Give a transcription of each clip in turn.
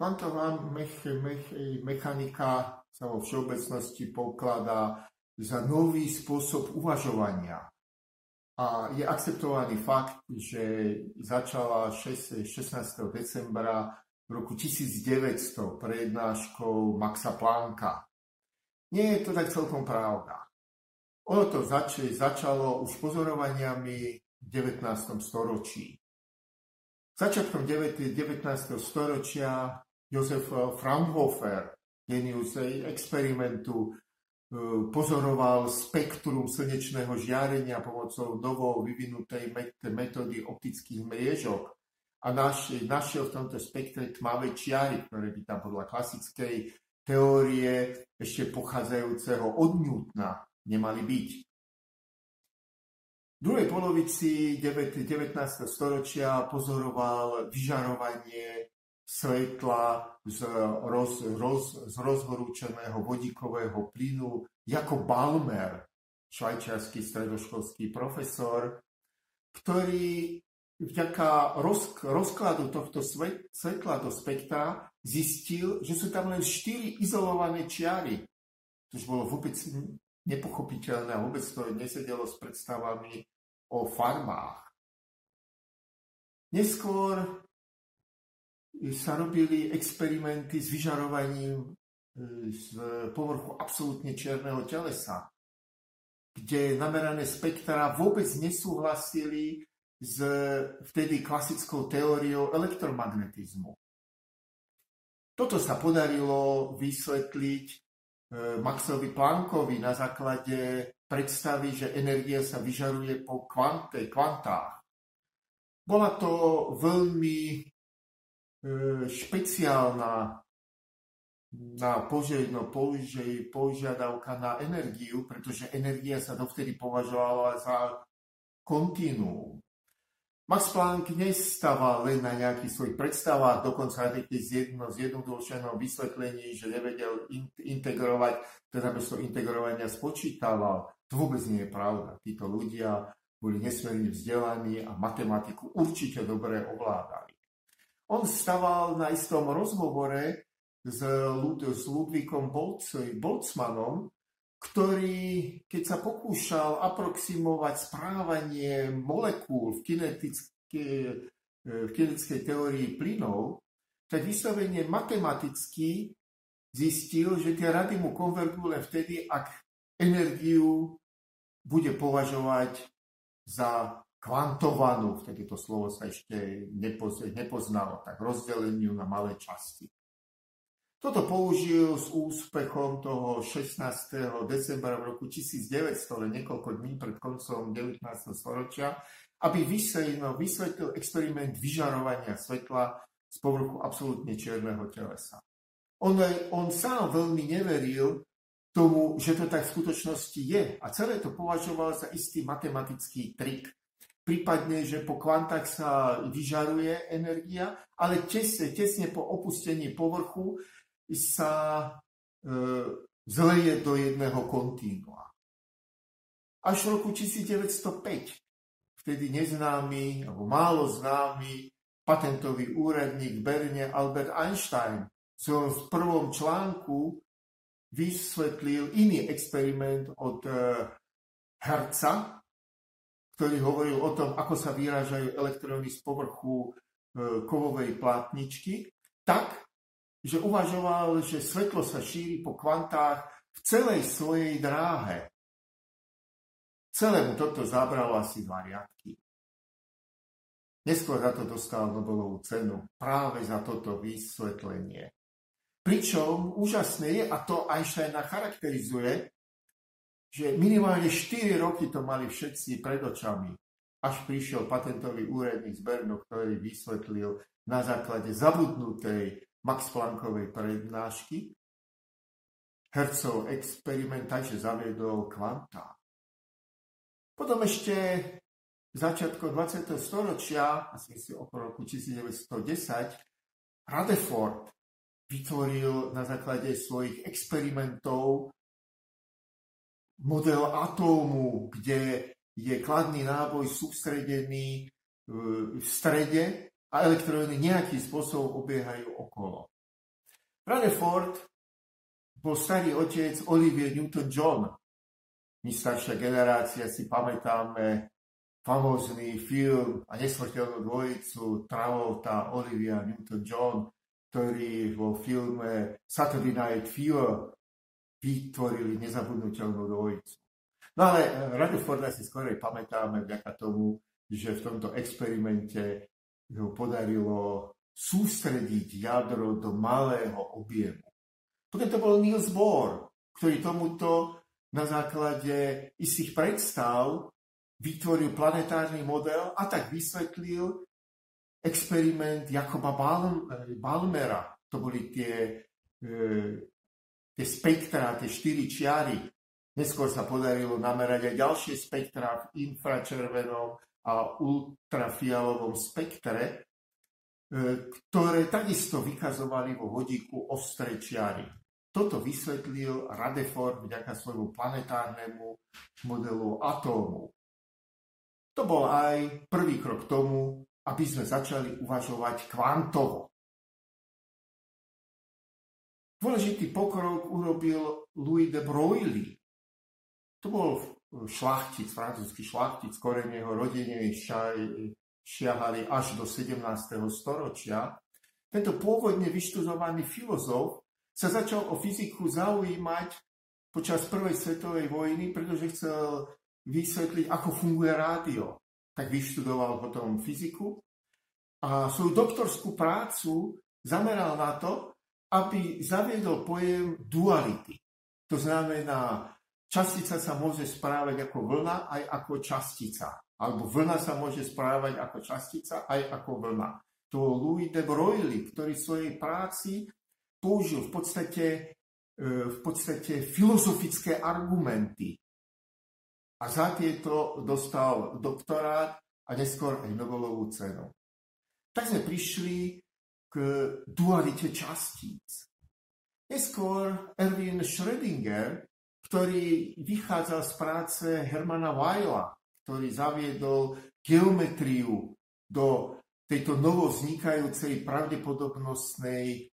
Kvantová mech, mech, mechanika sa vo všeobecnosti pokladá za nový spôsob uvažovania. A je akceptovaný fakt, že začala 16. decembra v roku 1900 prednáškou Maxa Plancka. Nie je to tak celkom pravda. Ono to zač- začalo už pozorovaniami v 19. storočí. Začiatkom 19. storočia Josef Fraunhofer, genius experimentu, e, pozoroval spektrum slnečného žiarenia pomocou novo vyvinutej metódy optických mriežok a našiel v tomto spektre tmavé čiary, ktoré by tam podľa klasickej teórie ešte pochádzajúceho od Newtona nemali byť. V druhej polovici 19. storočia pozoroval vyžarovanie svetla z, roz, roz, z rozhorúčeného vodíkového plynu ako Balmer, švajčiarsky stredoškolský profesor, ktorý vďaka roz, rozkladu tohto svetla do spektra zistil, že sú tam len štyri izolované čiary. To bolo vôbec nepochopiteľné vôbec to nesedelo s predstavami o farmách. Neskôr sa robili experimenty s vyžarovaním e, z povrchu absolútne čierneho telesa, kde namerané spektra vôbec nesúhlasili s vtedy klasickou teóriou elektromagnetizmu. Toto sa podarilo vysvetliť e, Maxovi Planckovi na základe predstavy, že energia sa vyžaruje po kvante, kvantách. Bola to veľmi špeciálna na požiadno, poži, požiadavka na energiu, pretože energia sa dovtedy považovala za kontinuum. Max Planck nestával len na nejakých svojich predstavách, dokonca aj z jedno, zjednodušenom vysvetlení, že nevedel in, integrovať, teda bez toho integrovania spočítaval. To vôbec nie je pravda. Títo ľudia boli nesmierne vzdelaní a matematiku určite dobre ovládali. On staval na istom rozhovore s, Lud- s Ludvíkom Boltzmanom, ktorý, keď sa pokúšal aproximovať správanie molekúl v, kinetické, v kinetickej teórii plynov, tak vyslovene matematicky zistil, že tie rady mu konvergujú len vtedy, ak energiu bude považovať za kvantovanú, vtedy to slovo sa ešte nepoznalo, tak rozdeleniu na malé časti. Toto použil s úspechom toho 16. decembra v roku 1900, len niekoľko dní pred koncom 19. storočia, aby vysvetlil, vysvetlil experiment vyžarovania svetla z povrchu absolútne čierneho telesa. On, on sám veľmi neveril tomu, že to tak v skutočnosti je a celé to považoval za istý matematický trik, prípadne, že po kvantách sa vyžaruje energia, ale tesne, tesne po opustení povrchu sa e, zleje do jedného kontínua. Až v roku 1905 vtedy neznámy, alebo málo známy patentový úradník Berne Albert Einstein v prvom článku vysvetlil iný experiment od e, Herca, ktorý hovoril o tom, ako sa vyrážajú elektróny z povrchu e, kovovej plátničky, tak, že uvažoval, že svetlo sa šíri po kvantách v celej svojej dráhe. Celému toto zabralo asi dva riadky. Neskôr za to dostal Nobelovú cenu práve za toto vysvetlenie. Pričom úžasné je, a to Einsteina charakterizuje, že minimálne 4 roky to mali všetci pred očami, až prišiel patentový úradník z Bernu, ktorý vysvetlil na základe zabudnutej Max Planckovej prednášky hercov experiment, takže zaviedol kvanta. Potom ešte začiatkom 20. storočia, asi si okolo roku 1910, Rutherford vytvoril na základe svojich experimentov model atómu, kde je kladný náboj sústredený e, v strede a elektróny nejakým spôsobom obiehajú okolo. Rutherford bol starý otec Olivier Newton-John. My staršia generácia si pamätáme famózny film a nesmrteľnú dvojicu Travolta, Olivia Newton-John, ktorí vo filme Saturday Night Fever vytvorili nezabudnutelnú dvojicu. No ale eh, Rutherforda si skorej pamätáme vďaka tomu, že v tomto experimente ho podarilo sústrediť jadro do malého objemu. Potom to bol Niels Bohr, ktorý tomuto na základe istých predstav vytvoril planetárny model a tak vysvetlil experiment Jakoba Balmera. To boli tie, e, tie spektra, tie štyri čiary. Neskôr sa podarilo namerať aj ďalšie spektra v infračervenom a ultrafialovom spektre, e, ktoré takisto vykazovali vo vodíku ostré čiary. Toto vysvetlil Rutherford vďaka svojmu planetárnemu modelu atómu. To bol aj prvý krok k tomu, aby sme začali uvažovať kvantovo. Dôležitý pokrok urobil Louis de Broglie. To bol šlachtic, francúzsky šlachtic, korene jeho rodine šiahali až do 17. storočia. Tento pôvodne vyštudovaný filozof sa začal o fyziku zaujímať počas prvej svetovej vojny, pretože chcel vysvetliť, ako funguje rádio. Tak vyštudoval potom fyziku a svoju doktorskú prácu zameral na to, aby zaviedol pojem duality. To znamená, častica sa môže správať ako vlna aj ako častica. Alebo vlna sa môže správať ako častica aj ako vlna. To Louis de Broglie, ktorý v svojej práci použil v podstate, e, v podstate filozofické argumenty. A za tieto dostal doktorát a neskôr aj Nobelovú cenu. Tak sme prišli k dualite častíc. Neskôr Erwin Schrödinger, ktorý vychádzal z práce Hermana Weila, ktorý zaviedol geometriu do tejto novovznikajúcej pravdepodobnostnej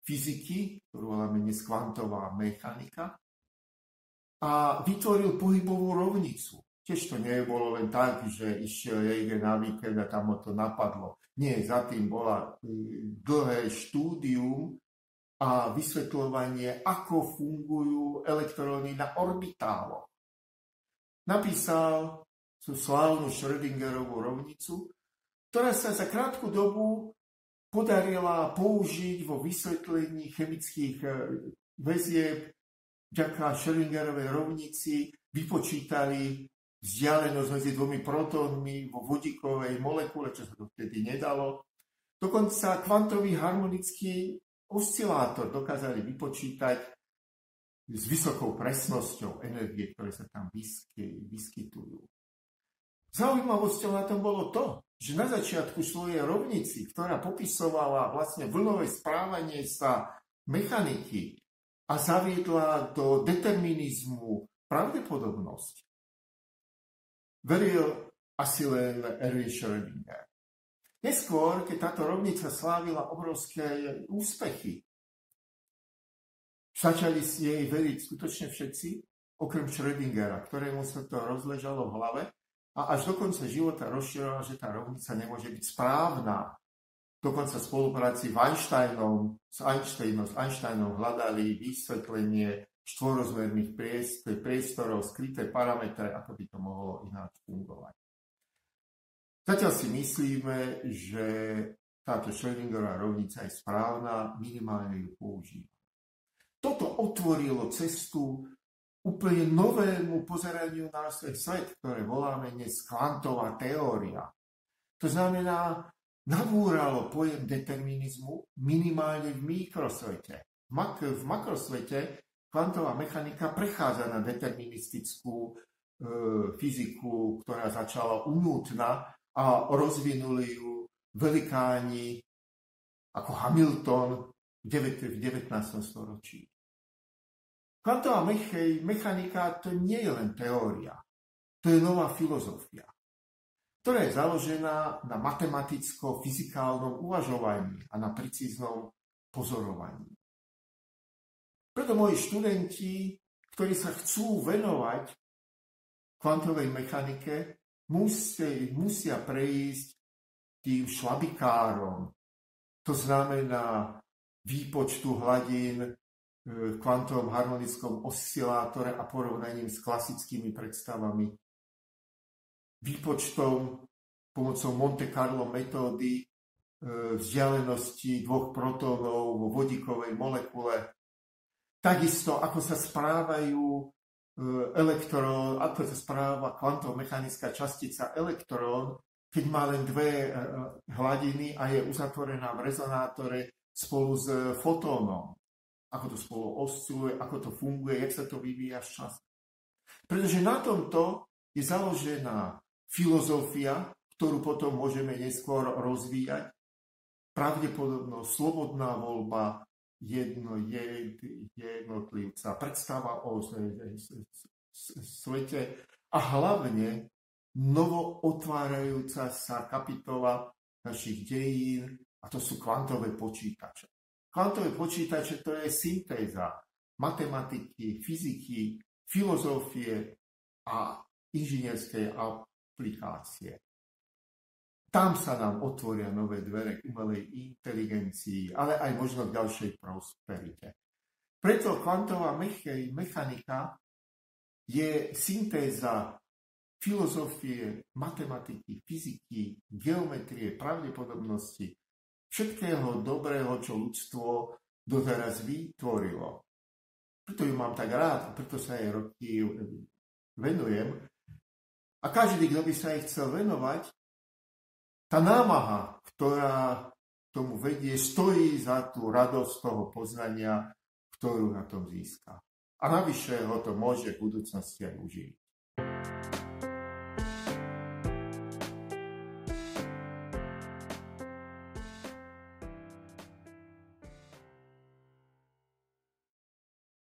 fyziky, ktorú voláme dnes kvantová mechanika, a vytvoril pohybovú rovnicu. Tiež to nebolo len tak, že išiel niekde na víkend a tam ho to napadlo. Nie, za tým bola mm, dlhé štúdium a vysvetľovanie, ako fungujú elektróny na orbitáloch. Napísal tú slávnu Schrödingerovú rovnicu, ktorá sa za krátku dobu podarila použiť vo vysvetlení chemických e, väzieb vďaka Schrödingerovej rovnici vypočítali vzdialenosť medzi dvomi protónmi vo vodíkovej molekule, čo sa to vtedy nedalo. Dokonca kvantový harmonický oscilátor dokázali vypočítať s vysokou presnosťou energie, ktoré sa tam vyskytujú. Zaujímavosťou na tom bolo to, že na začiatku svojej rovnici, ktorá popisovala vlastne vlnové správanie sa mechaniky a zaviedla do determinizmu pravdepodobnosť, veril asi len Erwin Schrödinger. Neskôr, keď táto rovnica slávila obrovské úspechy, začali si jej veriť skutočne všetci, okrem Schrödingera, ktorému sa to rozležalo v hlave a až do konca života rozširoval, že tá rovnica nemôže byť správna. Dokonca v spolupráci s Einsteinom, s Einsteinom, s Einsteinom hľadali vysvetlenie štvorozmerných priestorov, skryté parametre, ako by to mohlo ináč fungovať. Zatiaľ si myslíme, že táto Schrödingerová rovnica je správna, minimálne ju používa. Toto otvorilo cestu úplne novému pozeraniu na svet, ktoré voláme dnes kvantová teória. To znamená, nabúralo pojem determinizmu minimálne v mikrosvete. V, mak- makrosvete kvantová mechanika prechádza na deterministickú e, fyziku, ktorá začala umútna a rozvinuli ju velikáni ako Hamilton v 19. storočí. Kvantová mechanika to nie je len teória, to je nová filozofia, ktorá je založená na matematicko-fyzikálnom uvažovaní a na precíznom pozorovaní. Preto moji študenti, ktorí sa chcú venovať kvantovej mechanike, musia, musia prejsť tým šlabikárom. To znamená výpočtu hladín e, v kvantovom harmonickom oscilátore a porovnaním s klasickými predstavami. Výpočtom pomocou Monte Carlo metódy e, vzdialenosti dvoch protónov vo vodíkovej molekule Takisto, ako sa správajú e, elektrón, ako sa správa kvantomechanická častica elektrón, keď má len dve e, hladiny a je uzatvorená v rezonátore spolu s fotónom. Ako to spolu osciluje, ako to funguje, jak sa to vyvíja v čase. Pretože na tomto je založená filozofia, ktorú potom môžeme neskôr rozvíjať. Pravdepodobno slobodná voľba, jedno, jed, jednotlivca, predstava o svete a hlavne novo otvárajúca sa kapitola našich dejín a to sú kvantové počítače. Kvantové počítače to je syntéza matematiky, fyziky, filozofie a inžinierskej aplikácie. Tam sa nám otvoria nové dvere k umelej inteligencii, ale aj možno k ďalšej prosperite. Preto kvantová mechanika je syntéza filozofie, matematiky, fyziky, geometrie, pravdepodobnosti, všetkého dobrého, čo ľudstvo doteraz vytvorilo. Preto ju mám tak rád a preto sa jej roky venujem. A každý, kto by sa jej chcel venovať, tá námaha, ktorá tomu vedie, stojí za tú radosť toho poznania, ktorú na tom získa. A navyše ho to môže v budúcnosti aj užiť.